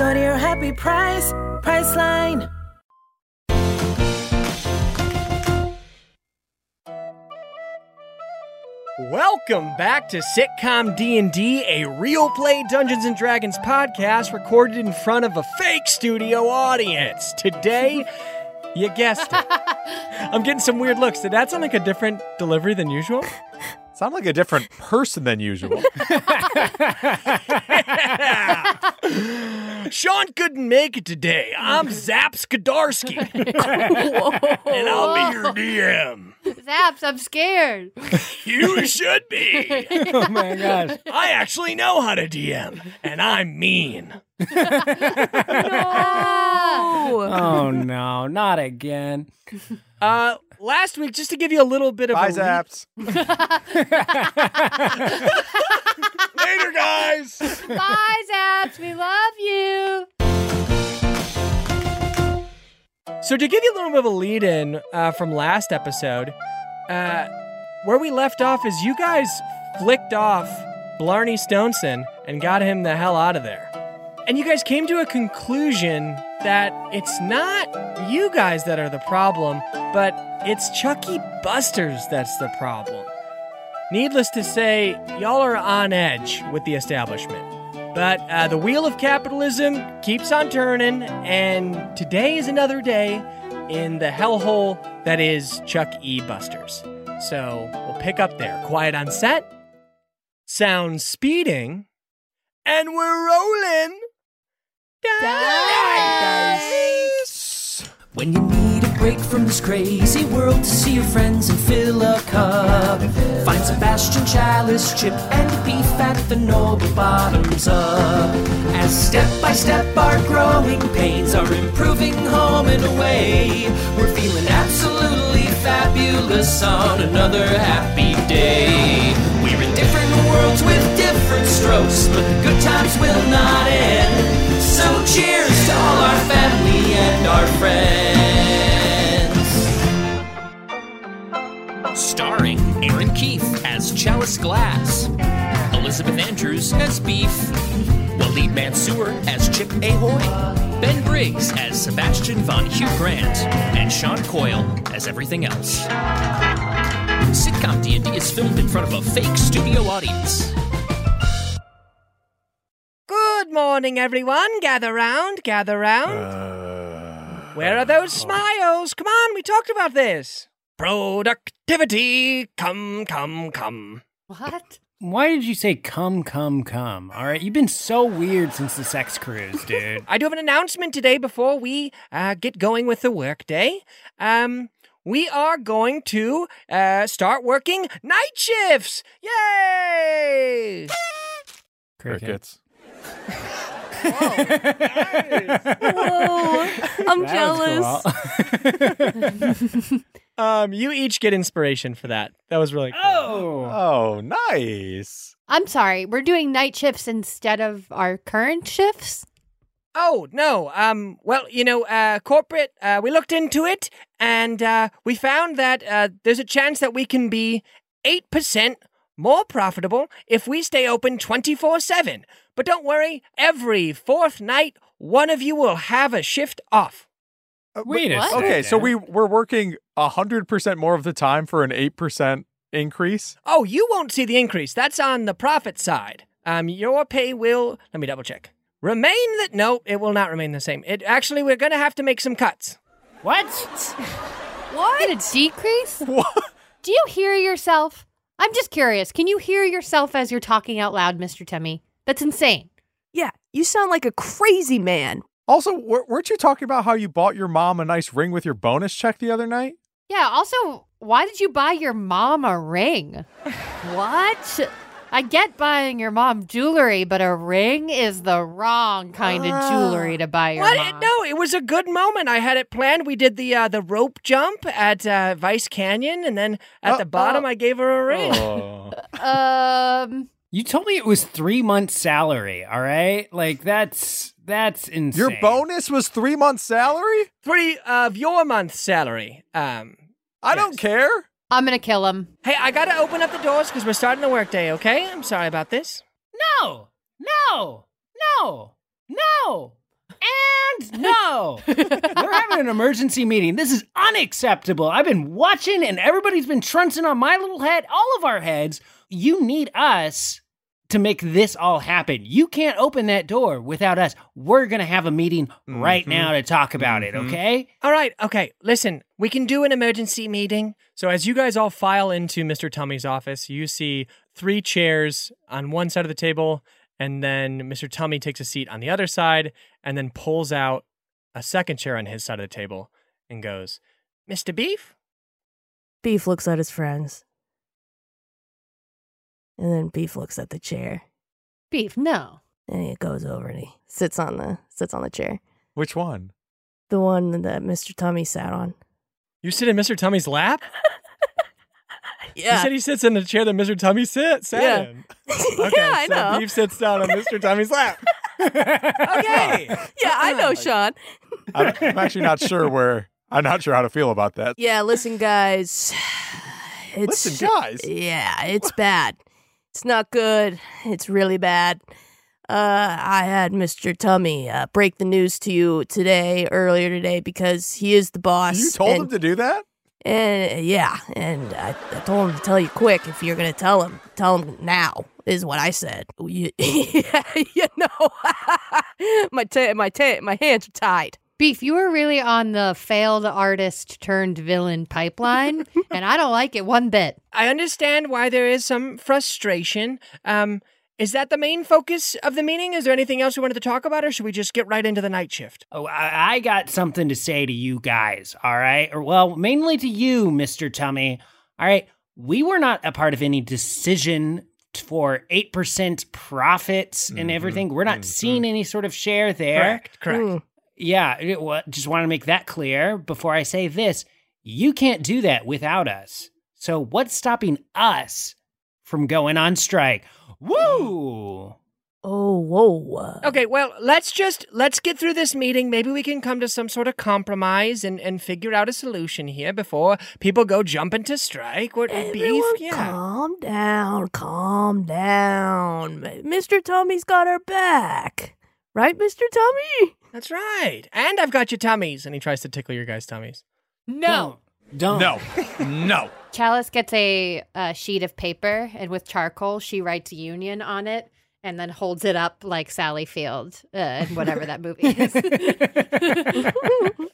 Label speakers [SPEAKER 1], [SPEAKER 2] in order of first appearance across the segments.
[SPEAKER 1] Go to your happy price, Priceline.
[SPEAKER 2] Welcome back to Sitcom D&D, a real play Dungeons and Dragons podcast recorded in front of a fake studio audience. Today, you guessed it. I'm getting some weird looks. Did that sound like a different delivery than usual?
[SPEAKER 3] Sound like a different person than usual.
[SPEAKER 2] Sean couldn't make it today. I'm Zap Skadarski. and I'll be your DM.
[SPEAKER 4] Zaps, I'm scared.
[SPEAKER 2] You should be.
[SPEAKER 5] Oh my gosh.
[SPEAKER 2] I actually know how to DM, and I'm mean. no.
[SPEAKER 5] Oh no, not again.
[SPEAKER 2] Uh, last week, just to give you a little bit of
[SPEAKER 3] Bye,
[SPEAKER 2] a re-
[SPEAKER 3] Zaps.
[SPEAKER 2] Later, guys.
[SPEAKER 4] Bye, Zaps. We love you.
[SPEAKER 2] So to give you a little bit of a lead in uh, from last episode, uh, where we left off is you guys flicked off Blarney Stoneson and got him the hell out of there. And you guys came to a conclusion that it's not you guys that are the problem, but it's Chucky Busters that's the problem. Needless to say, y'all are on edge with the establishment. But uh, the wheel of capitalism keeps on turning, and today is another day in the hellhole that is Chuck E. Busters. So we'll pick up there. Quiet on set, sound speeding, and we're rolling. Dice.
[SPEAKER 6] When you need a break from this crazy world to see your friends and fill a cup, find Sebastian Chalice, Chip, and Beef at the Noble Bottoms Up. As step by step our growing pains are improving home and away, we're feeling absolutely fabulous on another happy day. We're in different worlds with different strokes, but the good times will not end. So cheers to all our family and our friends. Starring Erin Keif as Chalice Glass, Elizabeth Andrews as Beef, Waleed Mansour as Chip Ahoy, Ben Briggs as Sebastian von Hugh Grant, and Sean Coyle as everything else. Sitcom D&D is filmed in front of a fake studio audience.
[SPEAKER 2] Good morning, everyone. Gather round, gather round. Uh, Where are those smiles? Come on, we talked about this. Productivity, come, come, come.
[SPEAKER 4] What?
[SPEAKER 5] Why did you say come, come, come? All right, you've been so weird since the sex cruise, dude.
[SPEAKER 2] I do have an announcement today before we uh, get going with the workday. Um, we are going to uh, start working night shifts. Yay!
[SPEAKER 3] Crickets.
[SPEAKER 4] Whoa. I'm jealous.
[SPEAKER 2] Um, you each get inspiration for that. That was really cool.
[SPEAKER 5] oh.
[SPEAKER 3] Oh, nice.
[SPEAKER 4] I'm sorry. We're doing night shifts instead of our current shifts.
[SPEAKER 2] Oh no. Um. Well, you know, uh, corporate. Uh, we looked into it, and uh, we found that uh, there's a chance that we can be eight percent more profitable if we stay open twenty four seven. But don't worry. Every fourth night, one of you will have a shift off.
[SPEAKER 3] Uh,
[SPEAKER 5] Wait a
[SPEAKER 4] What?
[SPEAKER 3] Okay, so we we're working hundred percent more of the time for an eight percent increase.
[SPEAKER 2] Oh, you won't see the increase. That's on the profit side. Um, your pay will. Let me double check. Remain that. No, it will not remain the same. It actually, we're gonna have to make some cuts.
[SPEAKER 5] What?
[SPEAKER 4] What? Did it decrease?
[SPEAKER 3] What?
[SPEAKER 4] Do you hear yourself? I'm just curious. Can you hear yourself as you're talking out loud, Mr. Timmy? That's insane.
[SPEAKER 7] Yeah, you sound like a crazy man.
[SPEAKER 3] Also, w- weren't you talking about how you bought your mom a nice ring with your bonus check the other night?
[SPEAKER 4] Yeah, also, why did you buy your mom a ring? what? I get buying your mom jewelry, but a ring is the wrong kind of jewelry to buy your
[SPEAKER 2] What?
[SPEAKER 4] mom.
[SPEAKER 2] No, it was a good moment. I had it planned. We did the uh, the rope jump at uh, Vice Canyon, and then at the bottom,
[SPEAKER 3] oh.
[SPEAKER 2] I gave her a ring.
[SPEAKER 3] Oh.
[SPEAKER 4] Um,
[SPEAKER 5] You told me it was three months' salary. All right, like that's that's insane.
[SPEAKER 3] Your bonus was three months' salary?
[SPEAKER 2] Three of your month's salary. Um,
[SPEAKER 3] I don't care.
[SPEAKER 4] I'm gonna kill him.
[SPEAKER 2] hey, I gotta open up the doors because we're starting the workday. Okay, I'm sorry about this.
[SPEAKER 5] No, no, no, no, and no. We're having an emergency meeting. This is unacceptable. I've been watching, and everybody's been truncing on my little head, all of our heads. You need us to make this all happen. You can't open that door without us. We're going to have a meeting right
[SPEAKER 3] Mhm.
[SPEAKER 5] now to talk about it,
[SPEAKER 3] Mhm.
[SPEAKER 5] okay?
[SPEAKER 2] All right, okay. Listen, we can do an emergency meeting. So as you guys all file into Mr. Tummy's office, you see three chairs on one side of the table, and then Mr. Tummy takes a seat on the other side, and then pulls out a second chair on his side of the table and goes, "Mr. Beef."
[SPEAKER 7] Beef looks at his friends. And then Beef looks at the chair.
[SPEAKER 4] Beef, no.
[SPEAKER 7] And he goes over and he sits on the sits on the chair.
[SPEAKER 3] Which one?
[SPEAKER 7] The one that Mr. Tummy sat on.
[SPEAKER 2] You sit in Mr. Tummy's lap. Yeah. You said he sits in the chair that Mr. Tummy sits sat
[SPEAKER 7] Yeah.
[SPEAKER 2] in. Okay,
[SPEAKER 7] yeah, I
[SPEAKER 2] so
[SPEAKER 7] know.
[SPEAKER 2] Beef sits down on Mr. Tummy's lap. Okay.
[SPEAKER 7] Yeah, I know, Sean.
[SPEAKER 3] I'm, I'm actually not sure where. I'm not sure how to feel about that.
[SPEAKER 7] Yeah, listen, guys. It's,
[SPEAKER 3] Listen, guys.
[SPEAKER 7] Yeah, it's bad. It's not good. It's really bad. Uh, I had Mr. Tummy uh, break the news to you today, earlier today, because he is the boss.
[SPEAKER 3] You told
[SPEAKER 7] and,
[SPEAKER 3] him to do that?
[SPEAKER 7] And uh, yeah, and I, I told him to tell you quick if you're gonna tell him. Tell him now is what I said. You, you know, my ta- my ta- my hands are tied.
[SPEAKER 4] Beef, you were really on the failed artist turned villain pipeline, and I don't like it one bit.
[SPEAKER 2] I understand why there is some frustration. Um, is that the main focus of the meeting? Is there anything else we wanted to talk about, or should we just get right into the night shift?
[SPEAKER 5] Oh, I, I got something to say to you guys, all right? Or, well, mainly to you, Mr. Tummy. All right, we were not a part of any decision for 8% profits and
[SPEAKER 3] Mhm,
[SPEAKER 5] everything. We're not
[SPEAKER 3] mhm.
[SPEAKER 5] seeing any sort of share there.
[SPEAKER 2] Correct. Correct.
[SPEAKER 7] Mm.
[SPEAKER 5] Yeah, it, well, just want to make that clear before I say this. You can't do that without us. So, what's stopping us from going on strike? Woo!
[SPEAKER 7] Oh, whoa.
[SPEAKER 2] Okay, well, let's just let's get through this meeting. Maybe we can come to some sort of compromise and, and figure out a solution here before people go jumping to strike. What beef?
[SPEAKER 7] Everyone
[SPEAKER 2] Yeah.
[SPEAKER 7] calm down, calm down. Mr. Tommy's got our back. Right, Mr. Tummy?
[SPEAKER 2] That's right. And I've got your tummies. And he tries to tickle your guys' tummies.
[SPEAKER 4] No.
[SPEAKER 5] Don't.
[SPEAKER 3] No. no.
[SPEAKER 4] Chalice gets a, a sheet of paper, and with charcoal, she writes Union on it and then holds it up like Sally Field uh, in whatever that movie is.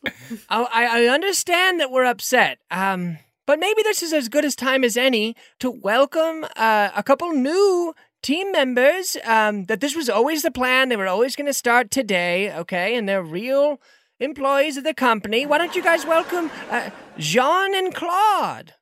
[SPEAKER 2] Oh, I, I understand that we're upset. Um, but maybe this is as good as time as any to welcome uh, a couple new team members. Um, that this was always the plan. They were always going to start today, okay? And they're real employees of the company. Why don't you guys welcome uh, Jean and Claude?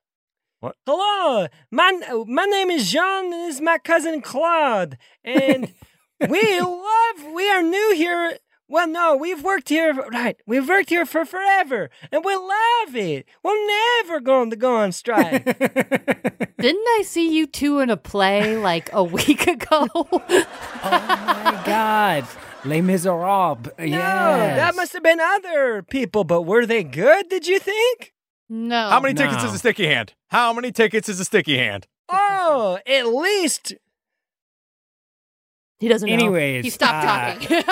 [SPEAKER 3] What?
[SPEAKER 2] Hello, my my name is Jean. and This is my cousin Claude, and we love. We are new here. Well, no, we've worked here. Right, we've worked here for forever, and we love it. We're never going to go on strike.
[SPEAKER 4] Didn't I see you two in a play like a week ago?
[SPEAKER 5] Oh my God. Les Miserables.
[SPEAKER 2] No,
[SPEAKER 5] yes.
[SPEAKER 2] that must have been other people, but were they good? Did you think?
[SPEAKER 4] no.
[SPEAKER 3] How many tickets is a sticky hand? How many tickets is a sticky hand?
[SPEAKER 2] Oh, at least
[SPEAKER 7] He doesn't know.
[SPEAKER 5] Anyways.
[SPEAKER 4] You stopped
[SPEAKER 5] uh,
[SPEAKER 4] talking.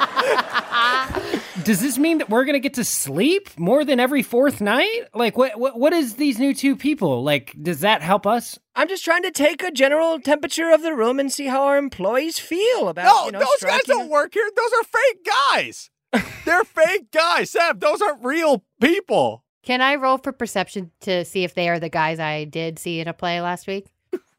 [SPEAKER 5] Does this mean that we're gonna get to sleep more than every fourth night? Like, what? What? What is these new two people? Like, does that help us?
[SPEAKER 2] I'm just trying to take a general temperature of the room and see how our employees feel about.
[SPEAKER 3] No,
[SPEAKER 2] you know,
[SPEAKER 3] those guys don't work here. Those are fake guys. They're fake guys, Seb. Those aren't real people.
[SPEAKER 4] Can I roll for perception to see if they are the guys I did see in a play last week?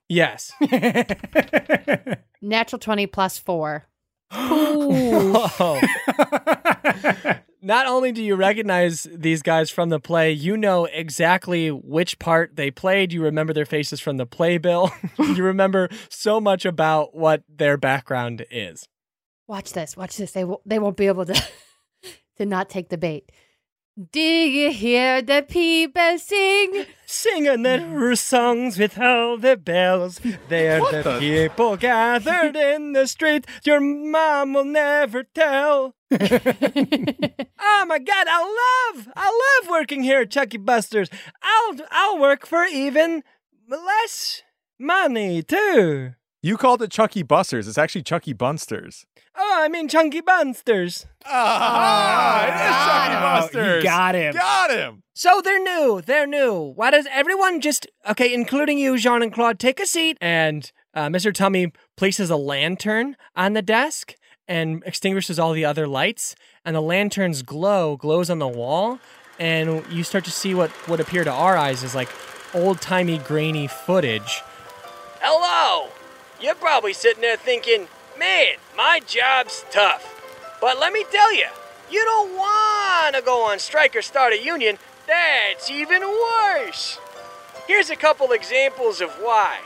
[SPEAKER 2] Yes.
[SPEAKER 4] Natural 20 plus 4.
[SPEAKER 2] Oh. not only do you recognize these guys from the play, you know exactly which part they played. You remember their faces from the playbill. you remember so much about what their background is.
[SPEAKER 4] Watch this. Watch this. They won't. They won't be able to to not take the bait. Do you hear the people sing?
[SPEAKER 2] Singing their mm. songs with all the bells. They're the,
[SPEAKER 3] the-
[SPEAKER 2] people gathered in the street. Your mom will never tell. oh my god, I love I love working here at Chucky Busters. I'll I'll work for even less money too.
[SPEAKER 3] You called it Chucky Busters. It's actually Chucky Bunsters.
[SPEAKER 2] Oh, I mean Chunky Bunsters.
[SPEAKER 3] Ah, it is Chucky
[SPEAKER 5] him.
[SPEAKER 3] Busters.
[SPEAKER 5] You got him.
[SPEAKER 3] Got him.
[SPEAKER 2] So they're new. They're new. Why does everyone just okay, including you, Jean and Claude, take a seat? And uh, Mr. Tummy places a lantern on the desk and extinguishes all the other lights. And the lantern's glow glows on the wall, and you start to see what would appear to our eyes is like old timey, grainy footage. Hello. You're probably sitting there thinking, man, my job's tough. But let me tell you, you don't want to go on strike or start a union. That's even worse. Here's a couple examples of why.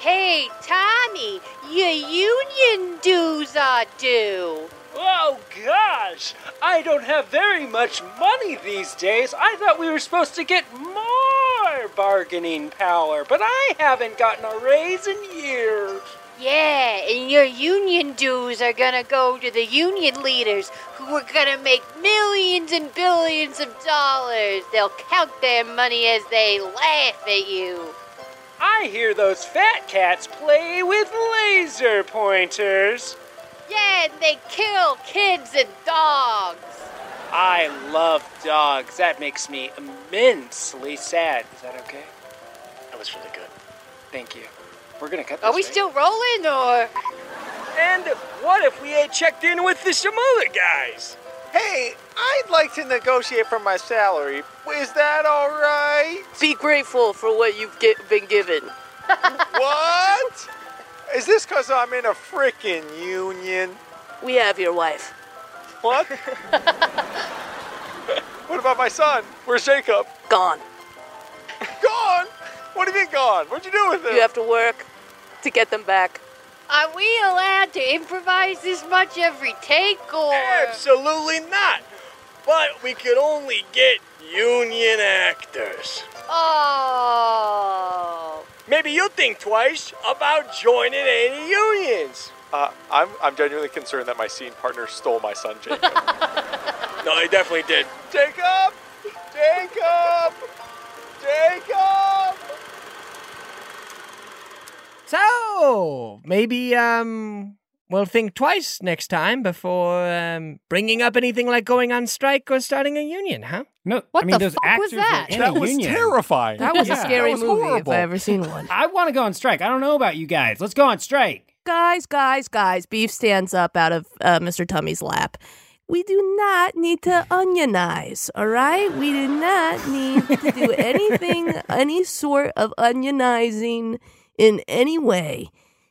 [SPEAKER 4] Hey, Tommy, your union dues are due.
[SPEAKER 5] Oh gosh, I don't have very much money these days. I thought we were supposed to get more bargaining power, but I haven't gotten a raise in years.
[SPEAKER 4] Yeah, and your union dues are gonna go to the union leaders who are gonna make millions and billions of dollars. They'll count their money as they laugh at you.
[SPEAKER 5] I hear those fat cats play with laser pointers.
[SPEAKER 4] Yeah, and they kill kids and dogs.
[SPEAKER 5] I love dogs. That makes me immensely sad. Is that okay?
[SPEAKER 2] That was really good.
[SPEAKER 5] Thank you. We're gonna cut this.
[SPEAKER 4] Are we
[SPEAKER 5] right?
[SPEAKER 4] still rolling or?
[SPEAKER 2] And what if we had checked in with the, some other guys?
[SPEAKER 8] Hey, I'd like to negotiate for my salary. Is that all right?
[SPEAKER 7] Be grateful for what you've get, been given.
[SPEAKER 8] what? Is this because I'm in a frickin' union?
[SPEAKER 7] We have your wife.
[SPEAKER 8] What? what about my son? Where's Jacob?
[SPEAKER 7] Gone.
[SPEAKER 8] Gone? What do you mean gone? What'd you do with him?
[SPEAKER 7] You have to work to get them back.
[SPEAKER 4] Are we allowed to improvise this much every take or?
[SPEAKER 2] Absolutely not. But we could only get union actors.
[SPEAKER 4] Oh.
[SPEAKER 2] Maybe you think twice about joining any unions.
[SPEAKER 8] Uh, I'm, I'm genuinely concerned that my scene partner stole my son, Jacob.
[SPEAKER 2] No, they definitely did.
[SPEAKER 8] Jacob! Jacob! Jacob!
[SPEAKER 2] So maybe um we'll think twice next time before um bringing up anything like going on strike or starting a union, huh?
[SPEAKER 5] No,
[SPEAKER 4] What
[SPEAKER 5] I mean
[SPEAKER 4] the
[SPEAKER 5] those
[SPEAKER 4] fuck was that?
[SPEAKER 3] That was
[SPEAKER 5] union.
[SPEAKER 3] terrifying.
[SPEAKER 7] That was
[SPEAKER 5] Yeah.
[SPEAKER 7] a scary
[SPEAKER 3] was
[SPEAKER 7] movie
[SPEAKER 3] horrible.
[SPEAKER 7] if I ever seen one.
[SPEAKER 5] I want to go on strike. I don't know about you guys. Let's go on strike.
[SPEAKER 7] guys, guys, guys. Beef stands up out of uh, Mr. Tummy's lap. We do not need to onionize, all right? We do not need to do anything, any sort of onionizing in any way.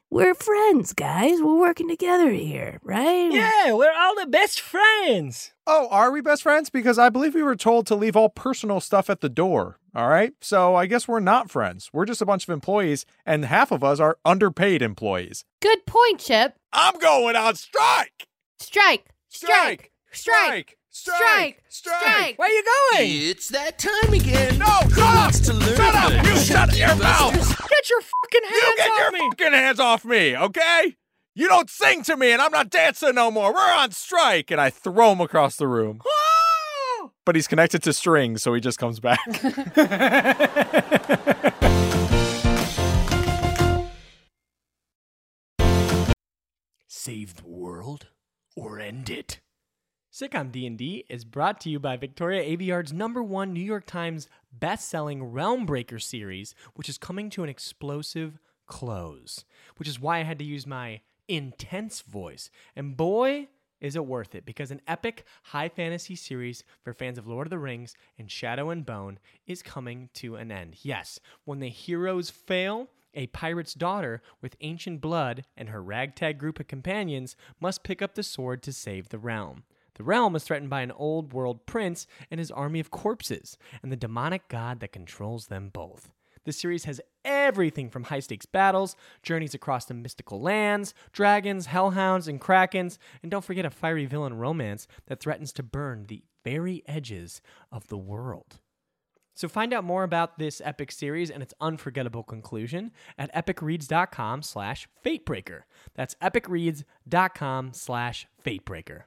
[SPEAKER 7] We're friends, guys. We're working together here, right?
[SPEAKER 2] Yeah, we're all the best friends.
[SPEAKER 3] Oh, are we best friends? Because I believe we were told to leave all personal stuff at the door. All right. So I guess we're not friends. We're just a bunch of employees, and half of us are underpaid employees.
[SPEAKER 4] Good point, Chip.
[SPEAKER 3] I'm going on strike!
[SPEAKER 4] Strike. Strike.
[SPEAKER 3] Strike!
[SPEAKER 4] Strike. Strike. Strike! Strike!
[SPEAKER 2] Where you going?
[SPEAKER 6] It's that time again.
[SPEAKER 3] No, shut up! Shut up! You shut your mouth!
[SPEAKER 2] Get your fucking hands off me!
[SPEAKER 3] You get
[SPEAKER 2] off
[SPEAKER 3] your
[SPEAKER 2] me!
[SPEAKER 3] fucking hands off me, okay? You don't sing to me, and I'm not dancing no more. We're on strike, and I throw him across the room. But he's connected to strings, so he just comes back.
[SPEAKER 6] Save the world or end it.
[SPEAKER 2] Sitcom D&D is brought to you by Victoria Aveyard's number one New York Times best-selling Realmbreaker series, which is coming to an explosive close, which is why I had to use my intense voice. And boy, is it worth it, because an epic high fantasy series for fans of Lord of the Rings and Shadow and Bone is coming to an end. Yes, when the heroes fail, a pirate's daughter with ancient blood and her ragtag group of companions must pick up the sword to save the realm. The realm is threatened by an old world prince and his army of corpses, and the demonic god that controls them both. The series has everything from high stakes battles, journeys across the mystical lands, dragons, hellhounds, and krakens, and don't forget a fiery villain romance that threatens to burn the very edges of the world. So find out more about this epic series and its unforgettable conclusion at epicreads.com slash fatebreaker. That's epicreads.com slash fatebreaker.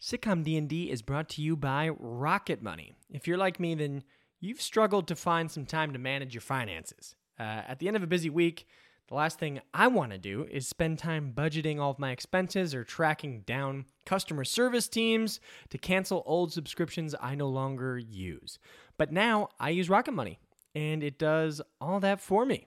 [SPEAKER 2] Sitcom D&D is brought to you by Rocket Money. If you're like me, then you've struggled to find some time to manage your finances. Uh, at the end of a busy week, the last thing I want to do is spend time budgeting all of my expenses or tracking down customer service teams to cancel old subscriptions I no longer use. But now I use Rocket Money, and it does all that for me.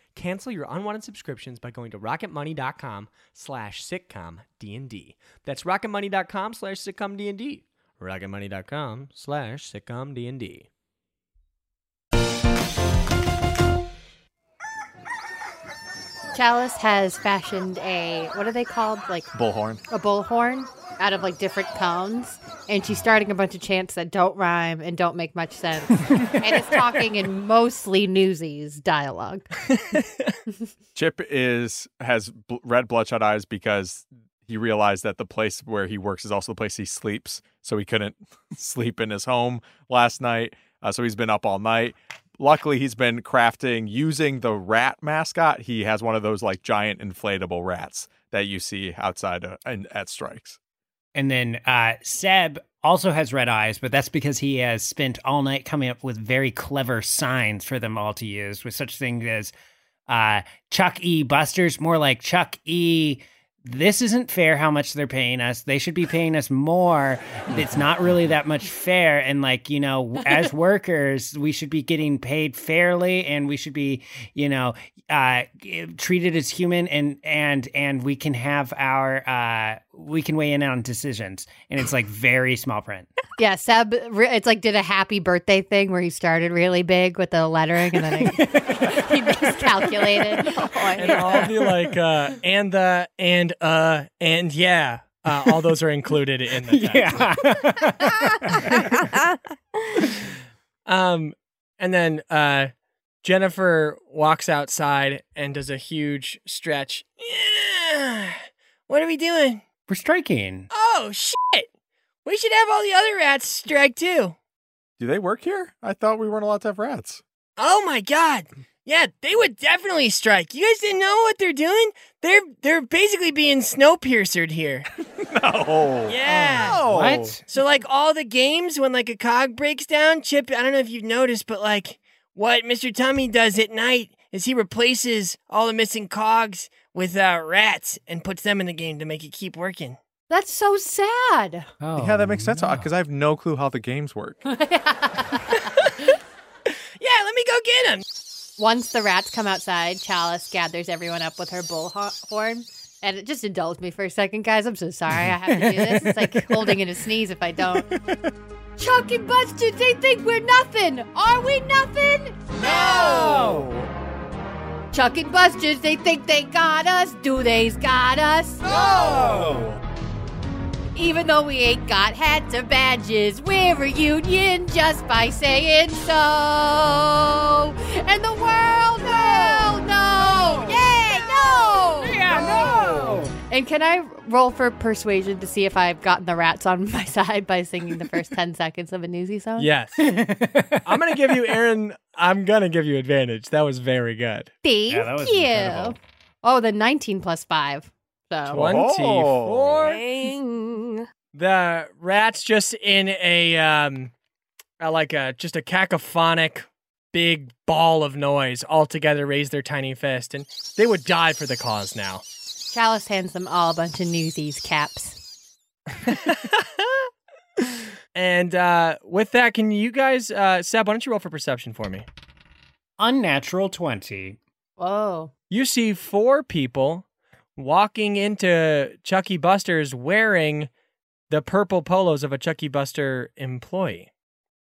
[SPEAKER 2] Cancel your unwanted subscriptions by going to rocketmoney.com slash sitcomdnd. That's rocketmoney.com slash sitcomdnd. rocketmoney.com slash sitcomdnd.
[SPEAKER 4] Chalice has fashioned a what are they called? Like
[SPEAKER 3] Bullhorn.
[SPEAKER 4] a bullhorn out of like different cones, and she's starting a bunch of chants that don't rhyme and don't make much sense, and it's talking in mostly Newsies dialogue.
[SPEAKER 3] Chip is has bl- red bloodshot eyes because he realized that the place where he works is also the place he sleeps, so he couldn't sleep in his home last night. Uh, so he's been up all night. Luckily, he's been crafting using the rat mascot. He has one of those like giant inflatable rats that you see outside uh, in, at strikes.
[SPEAKER 5] And then uh, Seb also has red eyes, but that's because he has spent all night coming up with very clever signs for them all to use, with such things as uh, Chuck E. Busters, more like Chuck E. This isn't fair how much they're paying us. They should be paying us more. It's not really that much fair. And, like, you know, as workers, we should be getting paid fairly and we should be, you know, uh, treated as human and, and, and we can have our, uh, we can weigh in on decisions. And it's like very small print.
[SPEAKER 4] Yeah, Seb, it's like did a happy birthday thing where he started really big with the lettering and then he, he miscalculated.
[SPEAKER 2] And all be like, uh, and the, and, uh, and yeah. Uh, all those are included in the text.
[SPEAKER 5] Yeah.
[SPEAKER 2] Um, and then uh, Jennifer walks outside and does a huge stretch. Yeah. What are we doing?
[SPEAKER 5] We're striking.
[SPEAKER 2] Oh shit! We should have all the other rats strike too.
[SPEAKER 3] Do they work here? I thought we weren't allowed to have rats.
[SPEAKER 2] Oh my god! Yeah, they would definitely strike. You guys didn't know what they're doing? They're they're basically being snow piercered here.
[SPEAKER 3] No.
[SPEAKER 2] Yeah.
[SPEAKER 3] Oh, no.
[SPEAKER 5] What?
[SPEAKER 2] So like all the games when like a cog breaks down, Chip, I don't know if you've noticed, but like what Mr. Tummy does at night is he replaces all the missing cogs with uh, rats and puts them in the game to make it keep working.
[SPEAKER 4] That's so sad.
[SPEAKER 5] Oh,
[SPEAKER 3] yeah, that makes sense
[SPEAKER 5] no.
[SPEAKER 3] because I have no clue how the games work.
[SPEAKER 2] Yeah, let me go get him.
[SPEAKER 4] Once the rats come outside, Chalice gathers everyone up with her bullhorn. And it just indulge me for a second, guys. I'm so sorry I have to do this. It's like holding in a sneeze if I don't. Chuck and Buster, they think we're nothing. Are we nothing?
[SPEAKER 5] No!
[SPEAKER 4] Chuck and Busters, they think they got us. Do they's got us?
[SPEAKER 5] Oh!
[SPEAKER 4] Even though we ain't got hats or badges, we're a union just by saying so. And the world will know. And can I roll for persuasion to see if I've gotten the rats on my side by singing the first 10 seconds of a newsy song?
[SPEAKER 2] Yes. I'm gonna give you Erin. I'm gonna give you advantage. That was very good.
[SPEAKER 4] Thank
[SPEAKER 5] Yeah, that was
[SPEAKER 4] you.
[SPEAKER 5] incredible.
[SPEAKER 4] Oh, the 19 plus 5. So.
[SPEAKER 2] Twenty-four.
[SPEAKER 7] Dang.
[SPEAKER 2] The rats just in a um, like a just a cacophonic big ball of noise all together raise their tiny fist and they would die for the cause now.
[SPEAKER 4] Chalice hands them all a bunch of newsies caps.
[SPEAKER 2] And uh, with that, can you guys, uh, Seb, why don't you roll for perception for me?
[SPEAKER 5] Unnatural 20.
[SPEAKER 7] Whoa.
[SPEAKER 2] You see four people walking into Chucky Buster's wearing the purple polos of a Chucky Buster employee.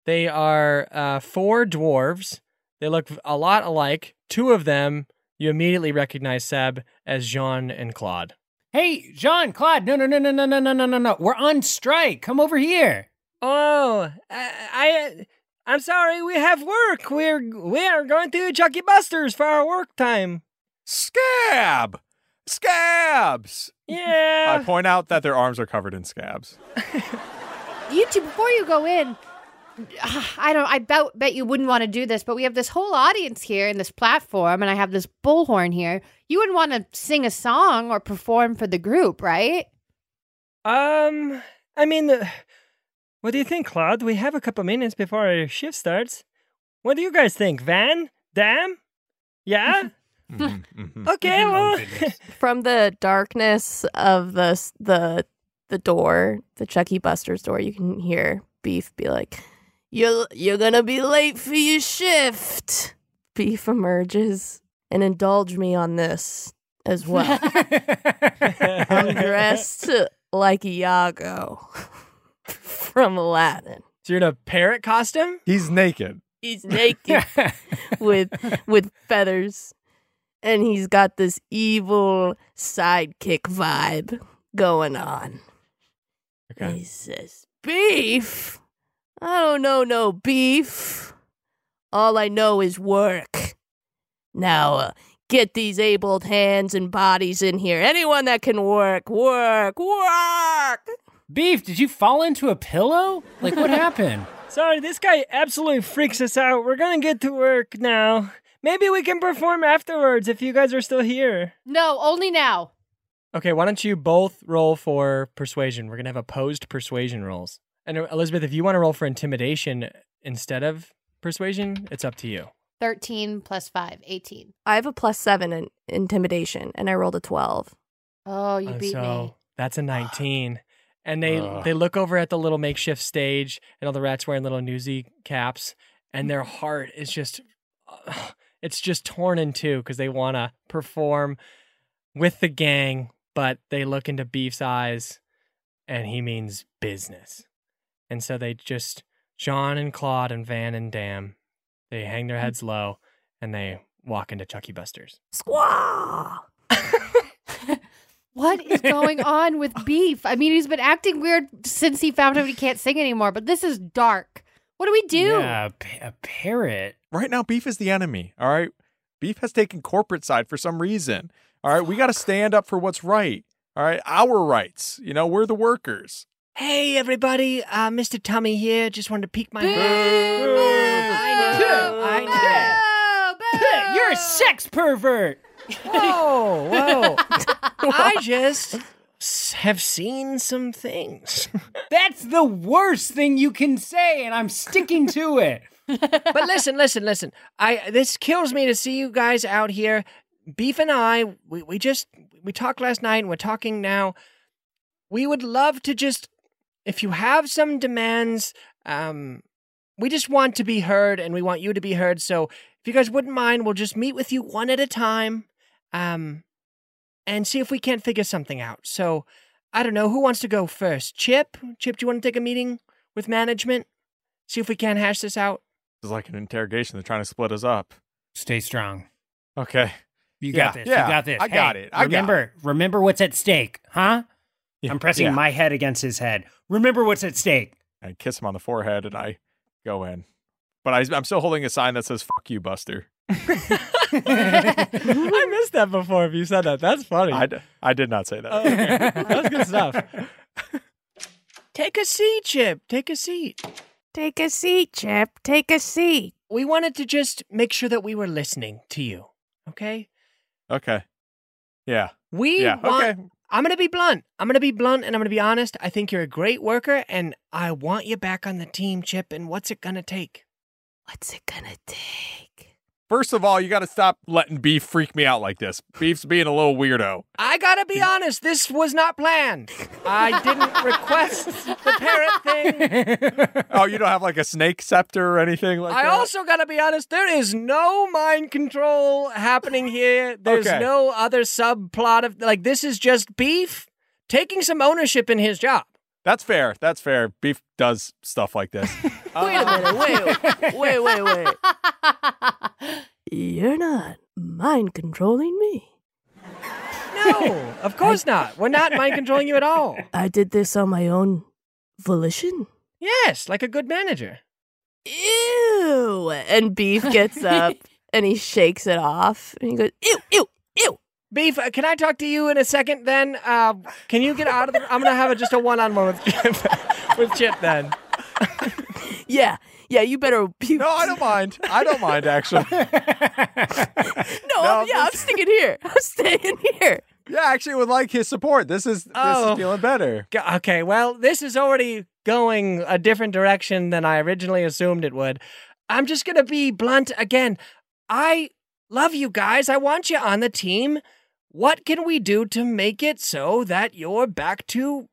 [SPEAKER 2] They are uh, four dwarves. They look a lot alike. Two of them you immediately recognize Seb as Jean and Claude.
[SPEAKER 5] Hey, Jean Claude, no, no, no, no, no, no, no, no, no, no. We're on strike. Come over here.
[SPEAKER 2] Oh, I, I I'm sorry. We have work. We're we are going to Chucky Buster's for our work time.
[SPEAKER 3] Scab! Scabs! Yeah. I
[SPEAKER 2] Yeah.
[SPEAKER 3] point out that their arms are covered in scabs.
[SPEAKER 4] You two, before you go in, I don't. I bet bet you wouldn't want to do this, but we have this whole audience here in this platform, and I have this bullhorn here. You wouldn't want to sing a song or perform for the group, right?
[SPEAKER 2] Um, I mean, the, what do you think, Claude? We have a couple minutes before our shift starts. What do you guys think, Van? Damn? Yeah.
[SPEAKER 3] Mhm, mhm.
[SPEAKER 2] Okay.
[SPEAKER 5] Oh,
[SPEAKER 2] Well.
[SPEAKER 7] From the darkness of the the the door, the Chucky Buster's door, you can hear Beef be like, "You're you're gonna be late for your shift." Beef emerges and indulge me on this as well. I'm dressed like Iago from Aladdin.
[SPEAKER 2] so you're in a parrot costume?
[SPEAKER 3] He's naked.
[SPEAKER 7] He's naked with with feathers and he's got this evil sidekick vibe going on. And He says, "Beef? I don't know no beef. All I know is work. Now uh, get these abled hands and bodies in here. Anyone that can work, work, work."
[SPEAKER 5] Beef, did you fall into a pillow? Like, what happened?
[SPEAKER 2] Sorry, this guy absolutely freaks us out. We're gonna get to work now. Maybe we can perform afterwards if you guys are still here.
[SPEAKER 4] No, only now.
[SPEAKER 2] Okay, why don't you both roll for persuasion? We're gonna have opposed persuasion rolls. And uh, Elizabeth, if you want to roll for intimidation instead of persuasion, it's up to you.
[SPEAKER 4] 13 plus 5, 18.
[SPEAKER 7] I have a plus 7 in intimidation and I rolled a 12.
[SPEAKER 4] Oh, you
[SPEAKER 2] Uh,
[SPEAKER 4] beat
[SPEAKER 2] so
[SPEAKER 4] me.
[SPEAKER 2] that's a 19. And they
[SPEAKER 3] Ugh.
[SPEAKER 2] they look over at the little makeshift stage, and all the rats wearing little newsy caps, and their heart is just uh, it's just torn in two because they want to perform with the gang, but they look into Beef's eyes, and he means business, and so they just Jean and Claude and Van and Dam, they hang their heads low, and they walk into Chucky Buster's.
[SPEAKER 7] Squaw!
[SPEAKER 4] What is going on with Beef? I mean, he's been acting weird since he found out he can't sing anymore, but this is dark. What do we do?
[SPEAKER 5] Yeah, a, pa- a parrot.
[SPEAKER 3] Right now, beef is the enemy. All right. Beef has taken corporate side for some reason. All right. We got to stand up for what's right. All right. Our rights. You know, we're the workers.
[SPEAKER 2] Hey everybody, uh, Mr. Tummy here. Just wanted to peek my
[SPEAKER 4] Boo!
[SPEAKER 2] I know, I know.
[SPEAKER 4] Boo! Boo!
[SPEAKER 5] You're a sex pervert.
[SPEAKER 2] Whoa, whoa! I just have seen some things.
[SPEAKER 5] That's the worst thing you can say, and I'm sticking to it.
[SPEAKER 2] but listen, listen, listen. I this kills me to see you guys out here. Beef and I, we, we just we talked last night and we're talking now. We would love to just if you have some demands, um we just want to be heard and we want you to be heard. So if you guys wouldn't mind, we'll just meet with you one at a time. Um and see if we can't figure something out. So I don't know who wants to go first. Chip? Chip, do you want to take a meeting with management? See if we can hash this out.
[SPEAKER 3] This is like an interrogation. They're trying to split us up.
[SPEAKER 5] Stay strong.
[SPEAKER 3] Okay.
[SPEAKER 5] You
[SPEAKER 3] Yeah,
[SPEAKER 5] got this.
[SPEAKER 3] yeah,
[SPEAKER 5] you got this.
[SPEAKER 3] I got it, I got
[SPEAKER 5] remember, remember what's at stake, huh?
[SPEAKER 3] Yeah,
[SPEAKER 5] I'm pressing
[SPEAKER 3] yeah.
[SPEAKER 5] my head against his head. Remember what's at stake.
[SPEAKER 3] I kiss him on the forehead and I go in. But I, I'm still holding a sign that says "fuck you, Buster."
[SPEAKER 2] I missed that before. If you said that, that's funny.
[SPEAKER 3] I, d- I did not say that.
[SPEAKER 2] Oh, okay. That's good stuff. Take a seat, Chip. Take a seat.
[SPEAKER 7] Take a seat, Chip. Take a seat.
[SPEAKER 2] We wanted to just make sure that we were listening to you. Okay.
[SPEAKER 3] Okay. Yeah.
[SPEAKER 2] We
[SPEAKER 3] Yeah.
[SPEAKER 2] want.
[SPEAKER 3] Okay.
[SPEAKER 2] I'm gonna be blunt. I'm gonna be blunt, and I'm gonna be honest. I think you're a great worker, and I want you back on the team, Chip. And what's it gonna take?
[SPEAKER 7] What's it gonna take?
[SPEAKER 3] First of all, you got to stop letting Beef freak me out like this. Beef's being a little weirdo.
[SPEAKER 2] I gotta be honest, this was not planned. I didn't request the parrot thing.
[SPEAKER 3] Oh, you don't have like a snake scepter or anything like
[SPEAKER 2] I
[SPEAKER 3] that?
[SPEAKER 2] I also gotta be honest, there is no mind control happening here. There's
[SPEAKER 3] Okay.
[SPEAKER 2] no other subplot of like this is just beef taking some ownership in his job.
[SPEAKER 3] That's fair. That's fair. Beef does stuff like this.
[SPEAKER 7] Wait a minute. Wait, wait, wait, wait. You're not mind controlling me.
[SPEAKER 2] No, of course not. We're not mind controlling you at all.
[SPEAKER 7] I did this on my own volition.
[SPEAKER 2] Yes, like a good manager.
[SPEAKER 7] Ew. And Beef gets up and he shakes it off and he goes, ew, ew, ew.
[SPEAKER 2] Beef, uh, can I talk to you in a second then? Uh, can you get out of the I'm gonna have a, just a one on one with Chip with Chip then.
[SPEAKER 7] Yeah, yeah, you better. You,
[SPEAKER 3] no, I don't mind. I don't mind actually.
[SPEAKER 7] no, I'm, yeah, I'm sticking here. I'm staying here.
[SPEAKER 3] Yeah, I actually would like his support. This is this
[SPEAKER 2] Oh.
[SPEAKER 3] is feeling better.
[SPEAKER 2] Okay, well, this is already going a different direction than I originally assumed it would. I'm just going to be blunt again. I love you guys. I want you on the team. What can we do to make it so that you're back to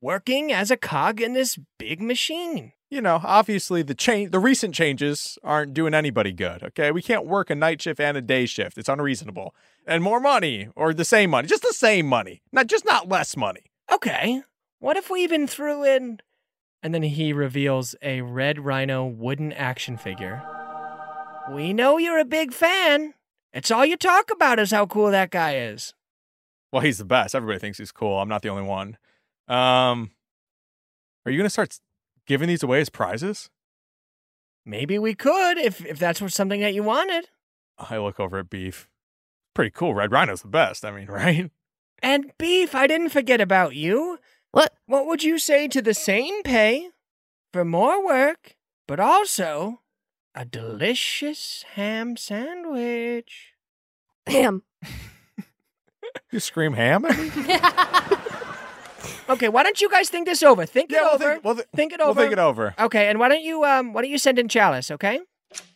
[SPEAKER 2] working as a cog in this big machine?
[SPEAKER 3] You know, obviously the change the recent changes aren't doing anybody good, okay? We can't work a night shift and a day shift. It's unreasonable. And more money or the same money. Just the same money. Not just not less money.
[SPEAKER 2] Okay, what if we even threw in. And then he reveals a red rhino wooden action figure. We know you're a big fan. It's all you talk about is how cool that guy is.
[SPEAKER 3] Well, he's the best. Everybody thinks he's cool. I'm not the only one. Um Are you going to start giving these away as prizes?
[SPEAKER 2] Maybe we could if if that's what something that you wanted.
[SPEAKER 3] I look over at Beef. Pretty cool. Red Rhino's the best. I mean, right?
[SPEAKER 2] And beef, I didn't forget about you.
[SPEAKER 7] What?
[SPEAKER 2] What would you say to the same pay for more work, but also a delicious ham sandwich?
[SPEAKER 7] Ham.
[SPEAKER 3] You scream ham at me?
[SPEAKER 2] Okay, why don't you guys think this over? Think
[SPEAKER 3] Yeah,
[SPEAKER 2] it
[SPEAKER 3] we'll
[SPEAKER 2] over.
[SPEAKER 3] think- we'll thi-
[SPEAKER 2] think it
[SPEAKER 3] we'll think it over.
[SPEAKER 2] Okay, and why don't you um why don't you send in Chalice, okay?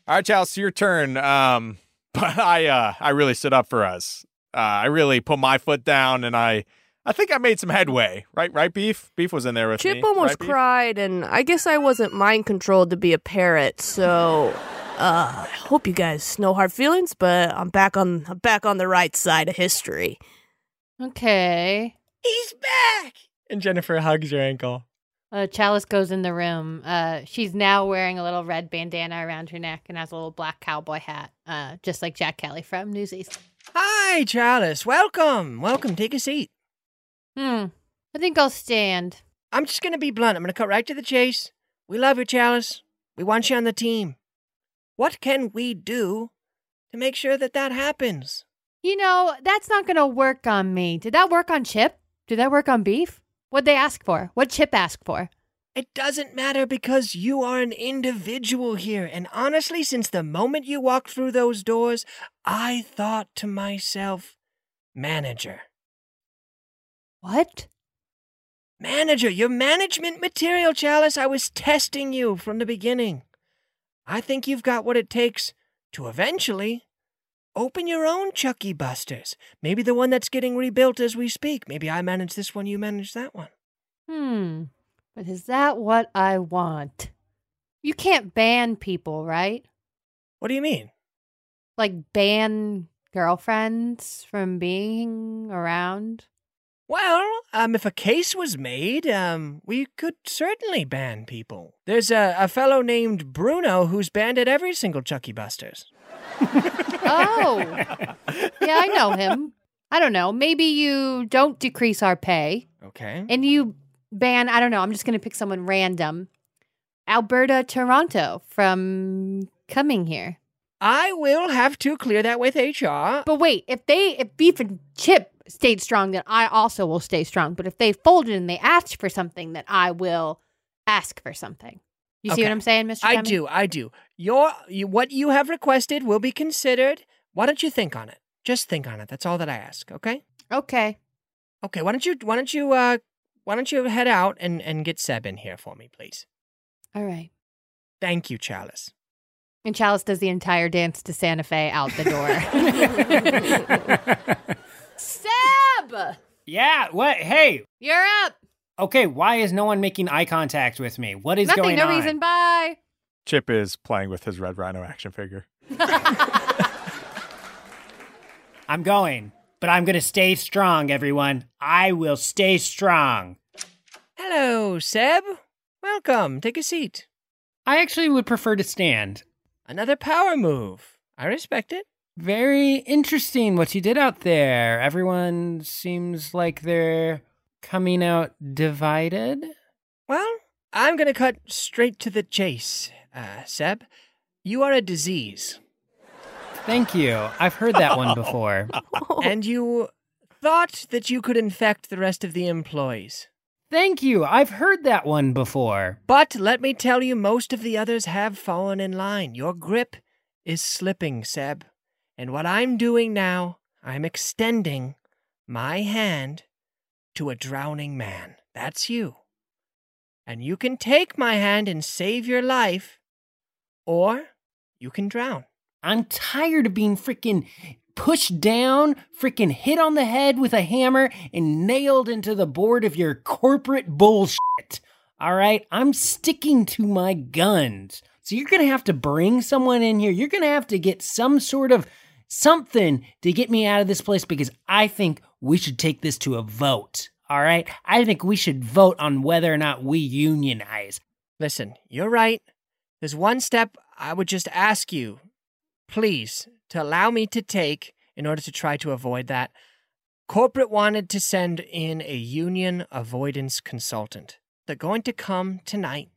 [SPEAKER 3] All right, Chalice, your turn. Um, but I, uh, I really stood up for us. Uh, I really put my foot down, and I, I think I made some headway. Right, right, Beef. Beef was in there with
[SPEAKER 7] Chip
[SPEAKER 3] me.
[SPEAKER 7] almost
[SPEAKER 3] right,
[SPEAKER 7] cried, and I guess I wasn't mind controlled to be a parrot. So, uh, I hope you guys no hard feelings, but I'm back on I'm back on the right side of history.
[SPEAKER 4] Okay.
[SPEAKER 2] He's back. And Jennifer hugs your ankle.
[SPEAKER 4] Uh, Chalice goes in the room. Uh, she's now wearing a little red bandana around her neck and has a little black cowboy hat, uh, just like Jack Kelly from Newsies.
[SPEAKER 2] Hi, Chalice. Welcome. Welcome. Take a seat.
[SPEAKER 4] Hmm. I think I'll stand.
[SPEAKER 2] I'm just gonna be blunt. I'm gonna cut right to the chase. We love you, Chalice. We want you on the team. What can we do to make sure that that happens?
[SPEAKER 4] You know, that's not going to work on me. Did that work on Chip? Did that work on Beef? What'd they ask for? What'd Chip ask for?
[SPEAKER 2] It doesn't matter because you are an individual here. And honestly, since the moment you walked through those doors, I thought to myself, manager.
[SPEAKER 4] What?
[SPEAKER 2] Manager, your management material, Chalice. I was testing you from the beginning. I think you've got what it takes to eventually open your own Chucky Busters. Maybe the one that's getting rebuilt as we speak. Maybe I manage this one, you manage that one.
[SPEAKER 4] Hmm. But is that what I want? You can't ban people, right?
[SPEAKER 2] What do you mean?
[SPEAKER 4] Like ban girlfriends from being around?
[SPEAKER 2] Well, um, if a case was made, um, we could certainly ban people. There's a, a fellow named Bruno who's banned at every single Chucky Busters.
[SPEAKER 4] Oh. yeah, I know him. I don't know. Maybe you don't decrease our pay
[SPEAKER 2] Okay.
[SPEAKER 4] and you ban, I don't know, I'm just going to pick someone random. Alberta Toronto from coming here.
[SPEAKER 2] I will have to clear that with HR.
[SPEAKER 4] But wait, if they if Beef and Chip stayed strong, then I also will stay strong. But if they folded and they asked for something, then I will ask for something. You see what I'm saying, Mr.
[SPEAKER 2] I
[SPEAKER 4] Demi?
[SPEAKER 2] do, I do. Your you, what you have requested will be considered. Why don't you think on it? Just think on it. That's all that I ask. Okay.
[SPEAKER 4] Okay.
[SPEAKER 2] Okay. Why don't you Why don't you uh Why don't you head out and and get Seb in here for me, please?
[SPEAKER 4] All right.
[SPEAKER 2] Thank you, Chalice.
[SPEAKER 4] And Chalice does the entire dance to Santa Fe out the door. Seb!
[SPEAKER 5] Yeah, what? Hey,
[SPEAKER 4] You're up.
[SPEAKER 5] Okay, why is no one making eye contact with me? What is
[SPEAKER 4] Nothing,
[SPEAKER 5] going
[SPEAKER 4] no
[SPEAKER 5] on?
[SPEAKER 4] No reason. Bye.
[SPEAKER 3] Chip is playing with his Red Rhino action figure.
[SPEAKER 5] I'm going, but I'm going to stay strong, everyone. I will stay strong.
[SPEAKER 2] Hello, Seb. Welcome. Take a seat.
[SPEAKER 5] I actually would prefer to stand.
[SPEAKER 2] Another power move. I respect it.
[SPEAKER 5] Very interesting what you did out there. Everyone seems like they're coming out divided.
[SPEAKER 2] Well, I'm going to cut straight to the chase, uh, Seb. You are a disease,
[SPEAKER 5] Thank you. I've heard that one before.
[SPEAKER 2] and you thought that you could infect the rest of the employees.
[SPEAKER 5] Thank you. I've heard that one before.
[SPEAKER 2] But let me tell you, most of the others have fallen in line. Your grip is slipping, Seb. And what I'm doing now, I'm extending my hand to a drowning man. That's you. And you can take my hand and save your life, or you can drown.
[SPEAKER 5] I'm tired of being freaking pushed down, freaking hit on the head with a hammer, and nailed into the board of your corporate bullshit. All right? I'm sticking to my guns. So you're going to have to bring someone in here. You're going to have to get some sort of something to get me out of this place because I think we should take this to a vote. All right? I think we should vote on whether or not we unionize.
[SPEAKER 2] Listen, you're right. There's one step I would just ask you, please, to allow me to take in order to try to avoid that. Corporate wanted to send in a union avoidance consultant. They're going to come tonight,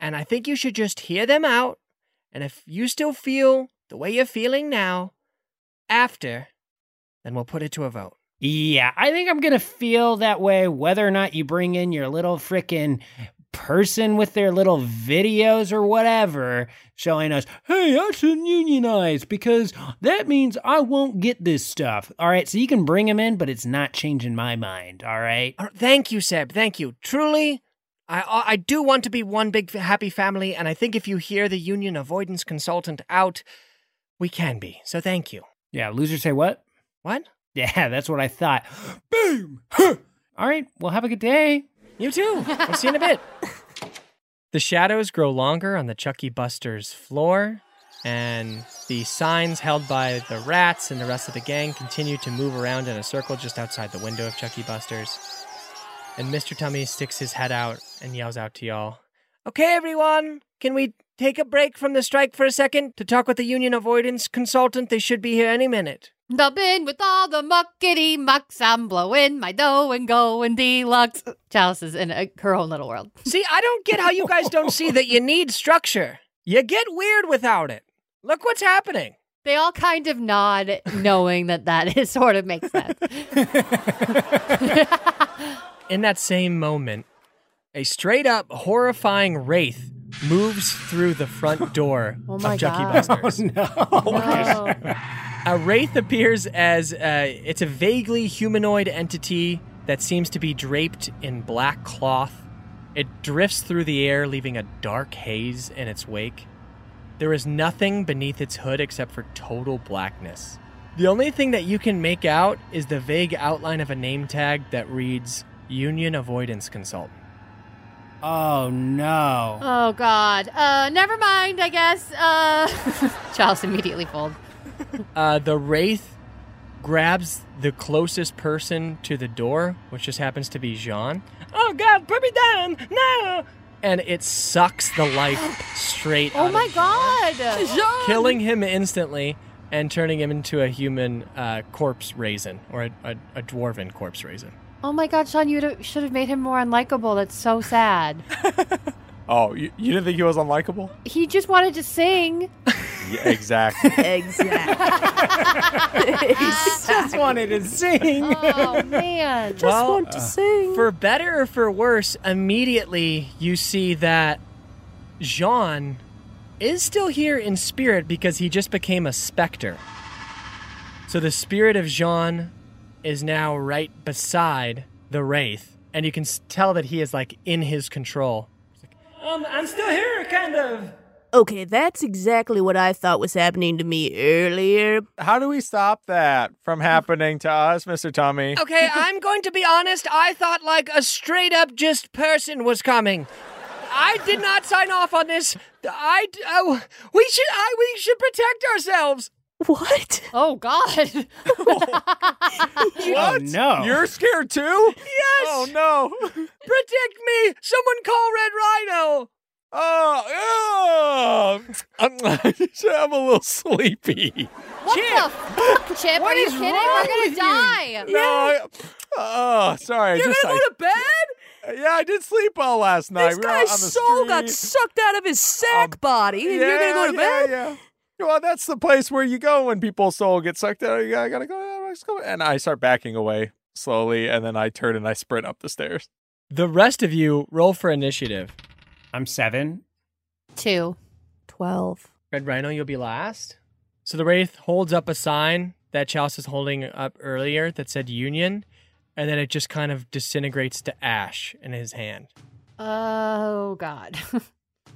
[SPEAKER 2] and I think you should just hear them out. And if you still feel the way you're feeling now, after, then we'll put it to a vote.
[SPEAKER 5] Yeah, I think I'm gonna feel that way whether or not you bring in your little frickin' person with their little videos or whatever showing us, hey, I shouldn't unionize because that means I won't get this stuff. All right, so you can bring them in, but it's not changing my mind. All right.
[SPEAKER 2] All uh, right, Thank you, Seb. Thank you. Truly, I I do want to be one big happy family, and I think if you hear the union avoidance consultant out, we can be. So thank you.
[SPEAKER 5] Yeah, losers say what?
[SPEAKER 2] What?
[SPEAKER 5] Yeah, that's what I thought. Boom. Huh. All right, well, have a good day.
[SPEAKER 2] You too. I'll see you in a bit. The shadows grow longer on the Chucky Busters floor, and the signs held by the rats and the rest of the gang continue to move around in a circle just outside the window of Chucky Busters. And Mr. Tummy sticks his head out and yells out to y'all Okay, everyone, can we take a break from the strike for a second to talk with the union avoidance consultant? They should be here any minute.
[SPEAKER 4] Dumping with all the muckety mucks. I'm blowing my dough and going deluxe. Chalice is in a, her own little world.
[SPEAKER 2] See, I don't get how you guys don't see that you need structure. You get weird without it. Look what's happening.
[SPEAKER 4] They all kind of nod, knowing that that is sort of makes sense.
[SPEAKER 2] In that same moment, a straight up horrifying wraith moves through the front door
[SPEAKER 4] Oh my
[SPEAKER 2] of Chucky
[SPEAKER 4] God.
[SPEAKER 2] Busters.
[SPEAKER 4] Oh, no.
[SPEAKER 2] A wraith appears as uh, it's a vaguely humanoid entity that seems to be draped in black cloth. It drifts through the air, leaving a dark haze in its wake. There is nothing beneath its hood except for total blackness. The only thing that you can make out is the vague outline of a name tag that reads Union Avoidance Consultant.
[SPEAKER 5] Oh no.
[SPEAKER 4] Oh God. Uh, never mind. I guess. Uh, Chalice immediately folds.
[SPEAKER 2] Uh, the wraith grabs the closest person to the door, which just happens to be Jean. Oh God, put me down! No! And it sucks the life straight
[SPEAKER 4] Oh my
[SPEAKER 2] of Jean,
[SPEAKER 4] God.
[SPEAKER 2] killing him instantly and turning him into a human uh, corpse raisin or a, a, a dwarven corpse raisin.
[SPEAKER 4] Oh my God, Sean, you should have made him more unlikable. That's so sad.
[SPEAKER 3] Oh, you, you didn't think he was unlikable?
[SPEAKER 4] He just wanted to sing.
[SPEAKER 3] Yeah, exactly.
[SPEAKER 7] Exactly.
[SPEAKER 5] Just wanted to sing.
[SPEAKER 4] Oh man.
[SPEAKER 7] Just
[SPEAKER 2] Well,
[SPEAKER 7] want to sing.
[SPEAKER 2] For better or for worse, immediately you see that Jean is still here in spirit because he just became a specter. So the spirit of Jean is now right beside the wraith, and you can tell that he is like in his control. Like, um, I'm still here, kind of.
[SPEAKER 7] Okay, that's exactly what I thought was happening to me earlier.
[SPEAKER 3] How do we stop that from happening to us, Mr. Tommy?
[SPEAKER 2] Okay, I'm going to be honest. I thought like a straight up just person was coming. I did not sign off on this. I uh, we should I, we should protect ourselves.
[SPEAKER 7] What?
[SPEAKER 4] Oh God.
[SPEAKER 5] Oh no!
[SPEAKER 3] You're scared too?
[SPEAKER 2] Yes.
[SPEAKER 3] Oh no.
[SPEAKER 2] Protect me. Someone call Red Rhino.
[SPEAKER 3] Oh, oh. I'm, I'm a little sleepy.
[SPEAKER 4] What the fuck, Chip?
[SPEAKER 2] What
[SPEAKER 4] Are you
[SPEAKER 2] is
[SPEAKER 4] kidding?
[SPEAKER 2] wrong
[SPEAKER 4] We're gonna
[SPEAKER 2] with you?
[SPEAKER 4] die.
[SPEAKER 3] No, I, oh, sorry. I
[SPEAKER 7] You're
[SPEAKER 3] just,
[SPEAKER 7] gonna
[SPEAKER 3] I-
[SPEAKER 7] go to bed?
[SPEAKER 3] yeah, I did sleep well last night.
[SPEAKER 7] This
[SPEAKER 3] we were out
[SPEAKER 7] guy's
[SPEAKER 3] on the
[SPEAKER 7] soul got
[SPEAKER 3] street.
[SPEAKER 7] sucked out of his sack um, body, and you're gonna go to
[SPEAKER 3] yeah,
[SPEAKER 7] bed?
[SPEAKER 3] Yeah, yeah. Well, that's the place where you go when people's soul gets sucked out. You gotta, gotta go. Let's go. And I start backing away slowly, and then I turn and I sprint up the stairs.
[SPEAKER 2] The rest of you roll for initiative.
[SPEAKER 5] I'm seven.
[SPEAKER 4] Two.
[SPEAKER 7] Twelve.
[SPEAKER 2] Red Rhino, you'll be last. So the Wraith holds up a sign that Chalice is holding up earlier that said Union, and then it just kind of disintegrates to ash in his hand.
[SPEAKER 4] Oh God.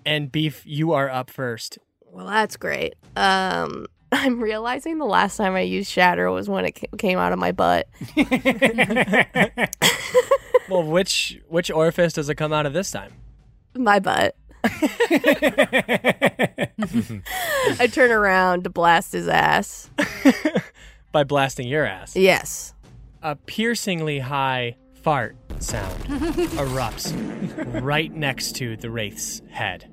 [SPEAKER 2] And Beef, you are up first.
[SPEAKER 7] Well, that's great. Um, I'm realizing the last time I used shatter was when it came out of my butt.
[SPEAKER 2] Well, which which orifice does it come out of this time?
[SPEAKER 7] My butt. I turn around to blast his ass.
[SPEAKER 2] By blasting your ass.
[SPEAKER 7] Yes.
[SPEAKER 2] A piercingly high fart sound erupts right next to the Wraith's head,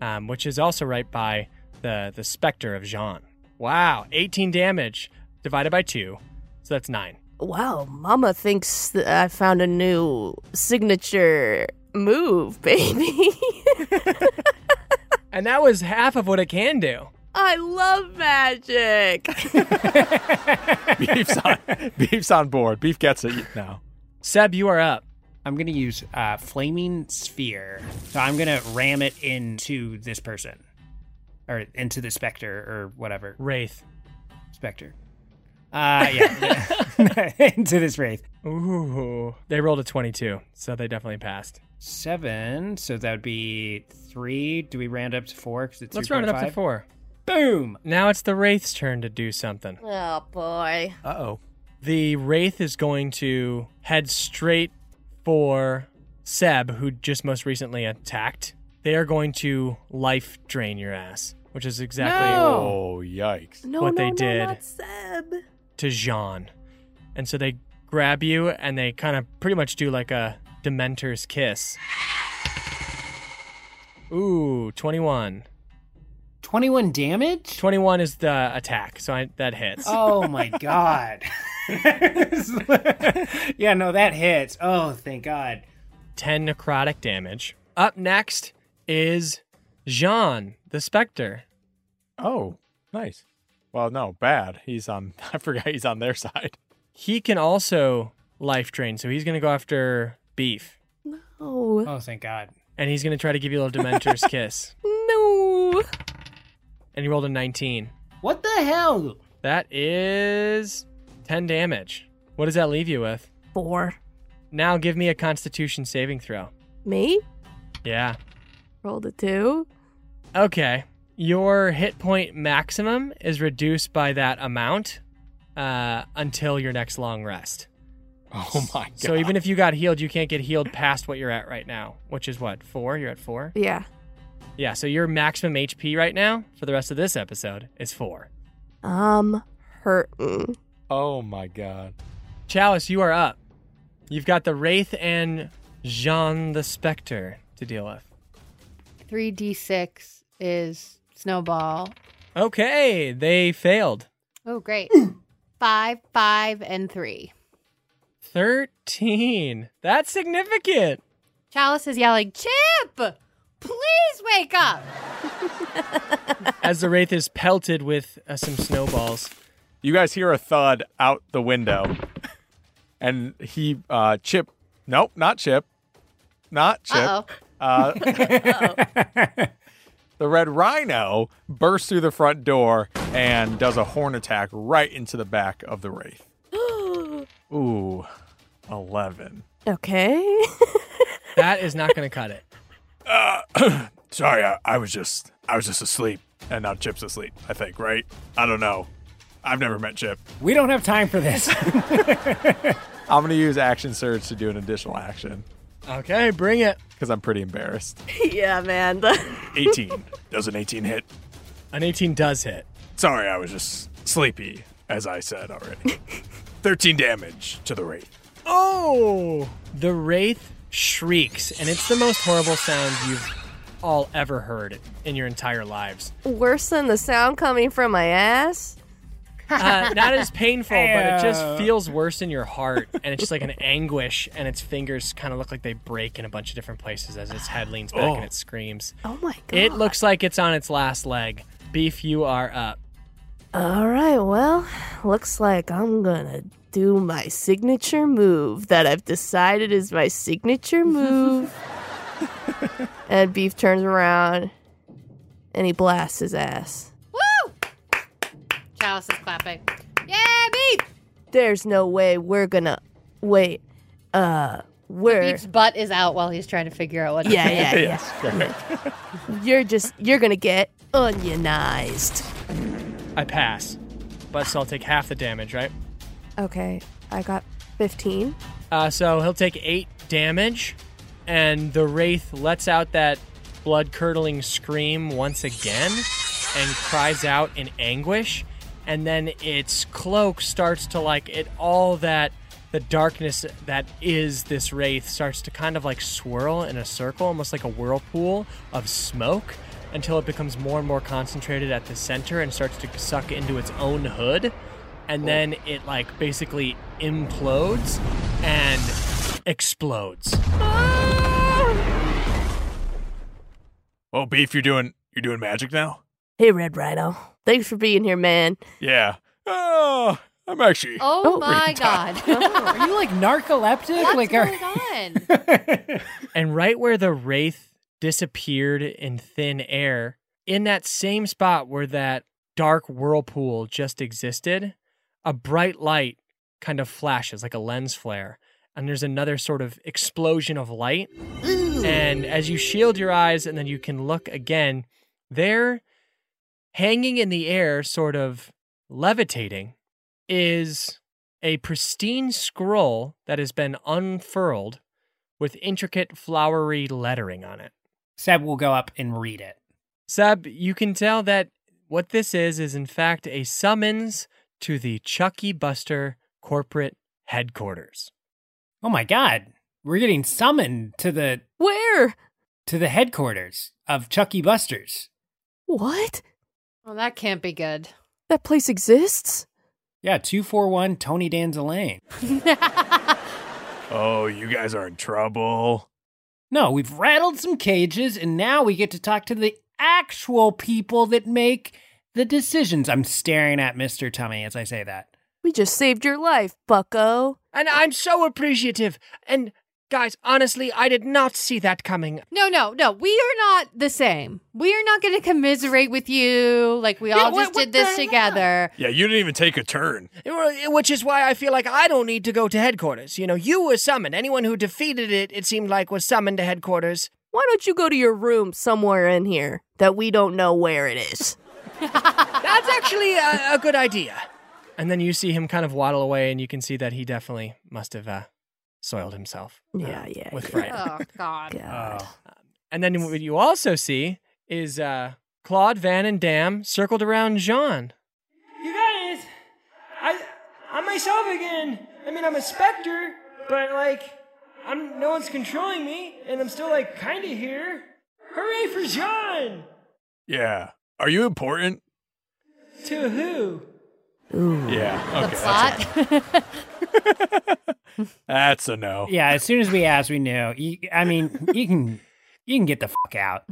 [SPEAKER 2] um, which is also right by the, the specter of Jean. Wow, 18 damage divided by 2, so that's 9.
[SPEAKER 7] Wow, Mama thinks that I found a new signature move, baby.
[SPEAKER 2] And that was half of what it can do.
[SPEAKER 7] I love magic.
[SPEAKER 3] Beef's on, Beef's on board. Beef gets it now.
[SPEAKER 2] Seb, you are up.
[SPEAKER 5] I'm gonna use uh, flaming sphere. So I'm gonna ram it into this person, or into the specter, or whatever
[SPEAKER 2] Wraith.
[SPEAKER 5] specter. Uh, yeah, yeah. into this wraith.
[SPEAKER 2] Ooh. They rolled a 22, so they definitely passed.
[SPEAKER 5] Seven. So that would be three. Do we round up to four? Because it's
[SPEAKER 2] Let's round it up to 4.
[SPEAKER 5] Boom.
[SPEAKER 2] Now it's the Wraith's turn to do something.
[SPEAKER 7] oh boy.
[SPEAKER 3] Uh oh.
[SPEAKER 2] The Wraith is going to head straight for Seb, who just most recently attacked. They are going to life drain your ass, which is exactly
[SPEAKER 5] No.
[SPEAKER 3] Oh, yikes.
[SPEAKER 7] No,
[SPEAKER 2] What
[SPEAKER 7] no,
[SPEAKER 2] they
[SPEAKER 7] no,
[SPEAKER 2] did.
[SPEAKER 7] not Seb.
[SPEAKER 2] to Jean. And so they grab you and they kind of pretty much do like a Dementor's kiss. Ooh, 21.
[SPEAKER 5] 21 damage.
[SPEAKER 2] 21 is the attack, so I, that hits.
[SPEAKER 5] Oh my god. yeah, no, that hits. Oh, thank God.
[SPEAKER 2] 10 necrotic damage. Up next is Jean, the Spectre.
[SPEAKER 3] Oh, nice. Well, no, bad. He's on. I forgot he's on their side.
[SPEAKER 2] He can also life drain, so he's going to go after Beef.
[SPEAKER 7] No.
[SPEAKER 5] Oh, thank God.
[SPEAKER 2] And he's going to try to give you a little Dementor's kiss.
[SPEAKER 7] no.
[SPEAKER 2] And he rolled a 19.
[SPEAKER 5] What the hell?
[SPEAKER 2] That is 10 damage. What does that leave you with?
[SPEAKER 7] Four.
[SPEAKER 2] Now give me a constitution saving throw.
[SPEAKER 7] Me?
[SPEAKER 2] Yeah.
[SPEAKER 7] Rolled a two.
[SPEAKER 2] Okay. Your hit point maximum is reduced by that amount uh, until your next long rest.
[SPEAKER 3] Oh my god.
[SPEAKER 2] So even if you got healed, you can't get healed past what you're at right now, which is what? Four? You're at four?
[SPEAKER 7] Yeah.
[SPEAKER 2] Yeah, so your maximum HP right now for the rest of this episode is four.
[SPEAKER 7] I'm hurting.
[SPEAKER 3] Oh my god.
[SPEAKER 2] Chalice, you are up. You've got the Wraith and Jean the Spectre to deal with.
[SPEAKER 4] 3d6 is snowball.
[SPEAKER 2] Okay, they failed.
[SPEAKER 4] Oh, great. five, five, and three.
[SPEAKER 2] 13. That's significant.
[SPEAKER 4] Chalice is yelling, Chip! Please wake up!
[SPEAKER 2] As the Wraith is pelted with uh, some snowballs.
[SPEAKER 3] You guys hear a thud out the window, and he, uh, Chip. Nope, not Chip. Not Chip.
[SPEAKER 4] Uh-oh.
[SPEAKER 3] Uh, the red rhino bursts through the front door and does a horn attack right into the back of the wraith. Ooh, 11.
[SPEAKER 7] Okay.
[SPEAKER 2] That is not going to cut it.
[SPEAKER 3] Uh, sorry, I, I was just I was just asleep. And now Chip's asleep, I think, right? I don't know. I've never met Chip.
[SPEAKER 5] We don't have time for this.
[SPEAKER 3] I'm gonna use action surge to do an additional action
[SPEAKER 2] Okay, bring it.
[SPEAKER 3] because I'm pretty embarrassed.
[SPEAKER 7] yeah, man.
[SPEAKER 3] 18. Does an 18 hit?
[SPEAKER 2] An 18 does hit.
[SPEAKER 3] Sorry, I was just sleepy, as I said already. 13 damage to the wraith.
[SPEAKER 2] Oh! The wraith shrieks, and it's the most horrible sound you've all ever heard in your entire lives.
[SPEAKER 7] Worse than the sound coming from my ass?
[SPEAKER 2] Uh, not as painful, but it just feels worse in your heart, and it's just like an anguish, and its fingers kind of look like they break in a bunch of different places as its head leans back
[SPEAKER 3] Oh.
[SPEAKER 2] and it screams.
[SPEAKER 7] Oh my god.
[SPEAKER 2] It looks like it's on its last leg. Beef, you are up.
[SPEAKER 7] All right, well, looks like I'm gonna do my signature move that I've decided is my signature move. and Beef turns around and he blasts his ass.
[SPEAKER 4] Woo! Chalice is clapping. Yeah, beef!
[SPEAKER 7] There's no way we're gonna wait. Uh, we're
[SPEAKER 4] Beef's butt is out while he's trying to figure out what to
[SPEAKER 7] yeah,
[SPEAKER 4] say.
[SPEAKER 7] yeah, yeah. You're just you're gonna get onionized.
[SPEAKER 2] I pass, but so I'll take half the damage, right?
[SPEAKER 7] Okay, I got 15.
[SPEAKER 2] Uh, so he'll take eight damage, and the wraith lets out that blood curdling scream once again and cries out in anguish. And then its cloak starts to like it, all that the darkness that is this wraith starts to kind of like swirl in a circle, almost like a whirlpool of smoke, until it becomes more and more concentrated at the center and starts to suck into its own hood and then it like basically implodes and explodes.
[SPEAKER 3] Oh, Beef, you're doing you're doing magic now?
[SPEAKER 7] Hey, Red Rhino. Thanks for being here, man.
[SPEAKER 3] Yeah. Oh, I'm actually
[SPEAKER 4] Oh,
[SPEAKER 7] Oh,
[SPEAKER 4] my god.
[SPEAKER 5] Are you like narcoleptic?
[SPEAKER 4] What's
[SPEAKER 5] like, are-
[SPEAKER 4] going on?
[SPEAKER 2] And right where the wraith disappeared in thin air, in that same spot where that dark whirlpool just existed, a bright light kind of flashes like a lens flare. And there's another sort of explosion of light. And as you shield your eyes and then you can look again, there, hanging in the air, sort of levitating, is a pristine scroll that has been unfurled with intricate flowery lettering on it.
[SPEAKER 5] Seb will go up and read it.
[SPEAKER 2] Seb, you can tell that what this is is in fact a summons to the Chucky Buster corporate headquarters.
[SPEAKER 5] Oh my god. We're getting summoned to the
[SPEAKER 7] Where?
[SPEAKER 5] to the headquarters of Chucky Busters.
[SPEAKER 7] What?
[SPEAKER 4] well, that can't be good.
[SPEAKER 7] That place exists?
[SPEAKER 5] Yeah, 241 Tony Danza Lane.
[SPEAKER 3] Oh, you guys are in trouble.
[SPEAKER 5] No, we've rattled some cages and now we get to talk to the actual people that make the decisions. I'm staring at Mr. Tummy as I say that.
[SPEAKER 7] We just saved your life, bucko.
[SPEAKER 2] And I'm so appreciative. And guys, honestly, I did not see that coming.
[SPEAKER 4] No, no, no. We are not the same. We are not going to commiserate with you like we all
[SPEAKER 2] what-
[SPEAKER 4] just
[SPEAKER 2] what
[SPEAKER 4] did this
[SPEAKER 2] the-
[SPEAKER 4] together.
[SPEAKER 3] Yeah, you didn't even take a turn.
[SPEAKER 2] Which is why I feel like I don't need to go to headquarters. You know, you were summoned. Anyone who defeated it, it seemed like, was summoned to headquarters.
[SPEAKER 7] Why don't you go to your room somewhere in here that we don't know where it is?
[SPEAKER 2] That's actually a, a good idea. And then you see him kind of waddle away, and you can see that he definitely must have uh, soiled himself. uh,
[SPEAKER 7] Yeah, yeah,
[SPEAKER 2] With
[SPEAKER 7] yeah.
[SPEAKER 2] fright.
[SPEAKER 4] Oh, God.
[SPEAKER 7] God.
[SPEAKER 2] And then what you also see is uh, Claude Van and Dam circled around Jean.
[SPEAKER 9] You guys, I, I'm myself again. I mean, I'm a specter, but like, I'm no one's controlling me, and I'm still like kind of here. Hooray for Jean!
[SPEAKER 3] Yeah. Are you important?
[SPEAKER 9] To who?
[SPEAKER 3] Yeah.
[SPEAKER 4] The
[SPEAKER 3] Okay. That's,
[SPEAKER 4] plot.
[SPEAKER 3] a, that's a no.
[SPEAKER 5] Yeah, as soon as we asked, we knew. You, I mean, you can you can get the fuck out.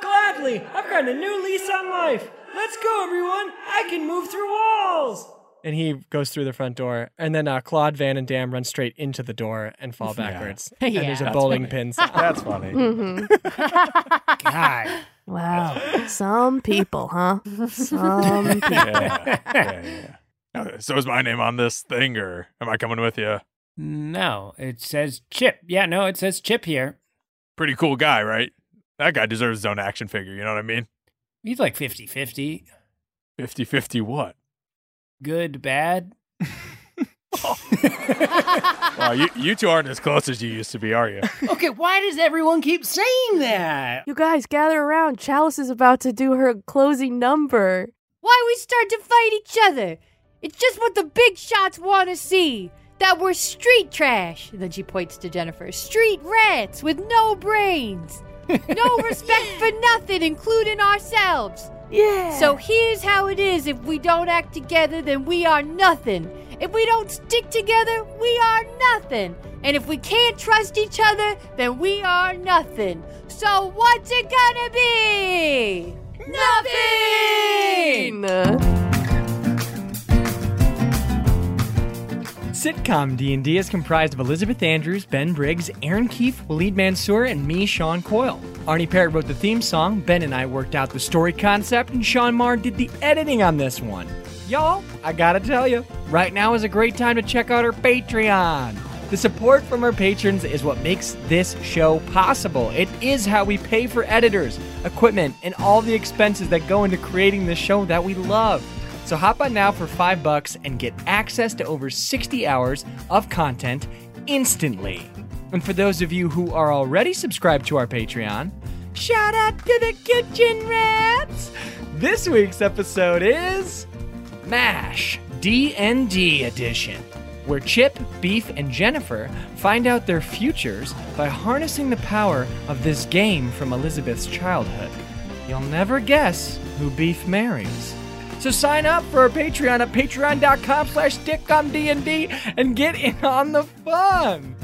[SPEAKER 9] Gladly, I've got a new lease on life. Let's go, everyone. I can move through walls.
[SPEAKER 2] And he goes through the front door. And then uh, Claude Van and Dam run straight into the door and fall backwards. And there's a
[SPEAKER 4] Yeah.
[SPEAKER 2] bowling pin. sign.
[SPEAKER 3] That's funny.
[SPEAKER 5] God.
[SPEAKER 7] Wow. Some people, huh? Some people.
[SPEAKER 3] yeah, yeah, yeah. So is my name on this thing, or am I coming with you?
[SPEAKER 5] No, it says Chip. Yeah, no, it says Chip here.
[SPEAKER 3] Pretty cool guy, right? That guy deserves his own action figure. You know what I mean?
[SPEAKER 5] He's like 50 50.
[SPEAKER 3] 50 50 what?
[SPEAKER 5] Good, bad.
[SPEAKER 3] Wow, you, you two aren't as close as you used to be, are you?
[SPEAKER 5] Okay, why does everyone keep saying that?
[SPEAKER 7] You guys gather around. Chalice is about to do her closing number.
[SPEAKER 4] Why we start to fight each other? It's just what the big shots want to see. That we're street trash. And then she points to Jennifer. Street rats with no brains. No respect for nothing, including ourselves.
[SPEAKER 7] Yeah.
[SPEAKER 4] So here's how it is if we don't act together, then we are nothing. If we don't stick together, we are nothing. And if we can't trust each other, then we are nothing. So what's it gonna be? Nothing!
[SPEAKER 2] Sitcom D&D is comprised of Elizabeth Andrews, Ben Briggs, Erin Keif, Waleed Mansour, and me, Sean Coyle. Arne Parrott wrote the theme song, Ben and I worked out the story concept, and Sean Meagher did the editing on this one. Y'all, I gotta tell you, right now is a great time to check out our Patreon. The support from our patrons is what makes this show possible. It is how we pay for editors, equipment, and all the expenses that go into creating this show that we love. So hop on now for five bucks and get access to over 60 hours of content instantly. And for those of you who are already subscribed to our Patreon, shout out to the kitchen rats! This week's episode is MASH D&D edition, where Chip, Beef, and Jennifer find out their futures by harnessing the power of this game from Elizabeth's childhood. You'll never guess who Beef marries. So sign up for our Patreon at patreon.com slash sitcomdnd and get in on the fun.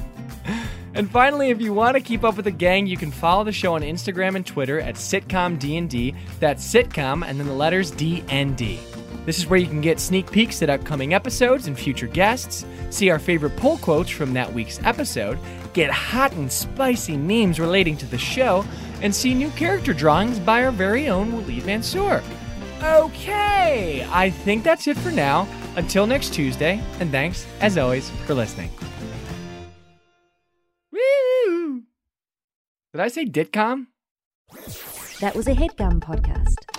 [SPEAKER 2] And finally, if you want to keep up with the gang, you can follow the show on Instagram and Twitter at sitcomdnd. That's sitcom and then the letters DND. This is where you can get sneak peeks at upcoming episodes and future guests, see our favorite pull quotes from that week's episode, get hot and spicy memes relating to the show, and see new character drawings by our very own Waleed Mansour. Okay, I think that's it for now. Until next Tuesday, and thanks, as always, for listening. Woo! Did I say ditcom?
[SPEAKER 10] That was a headgum podcast.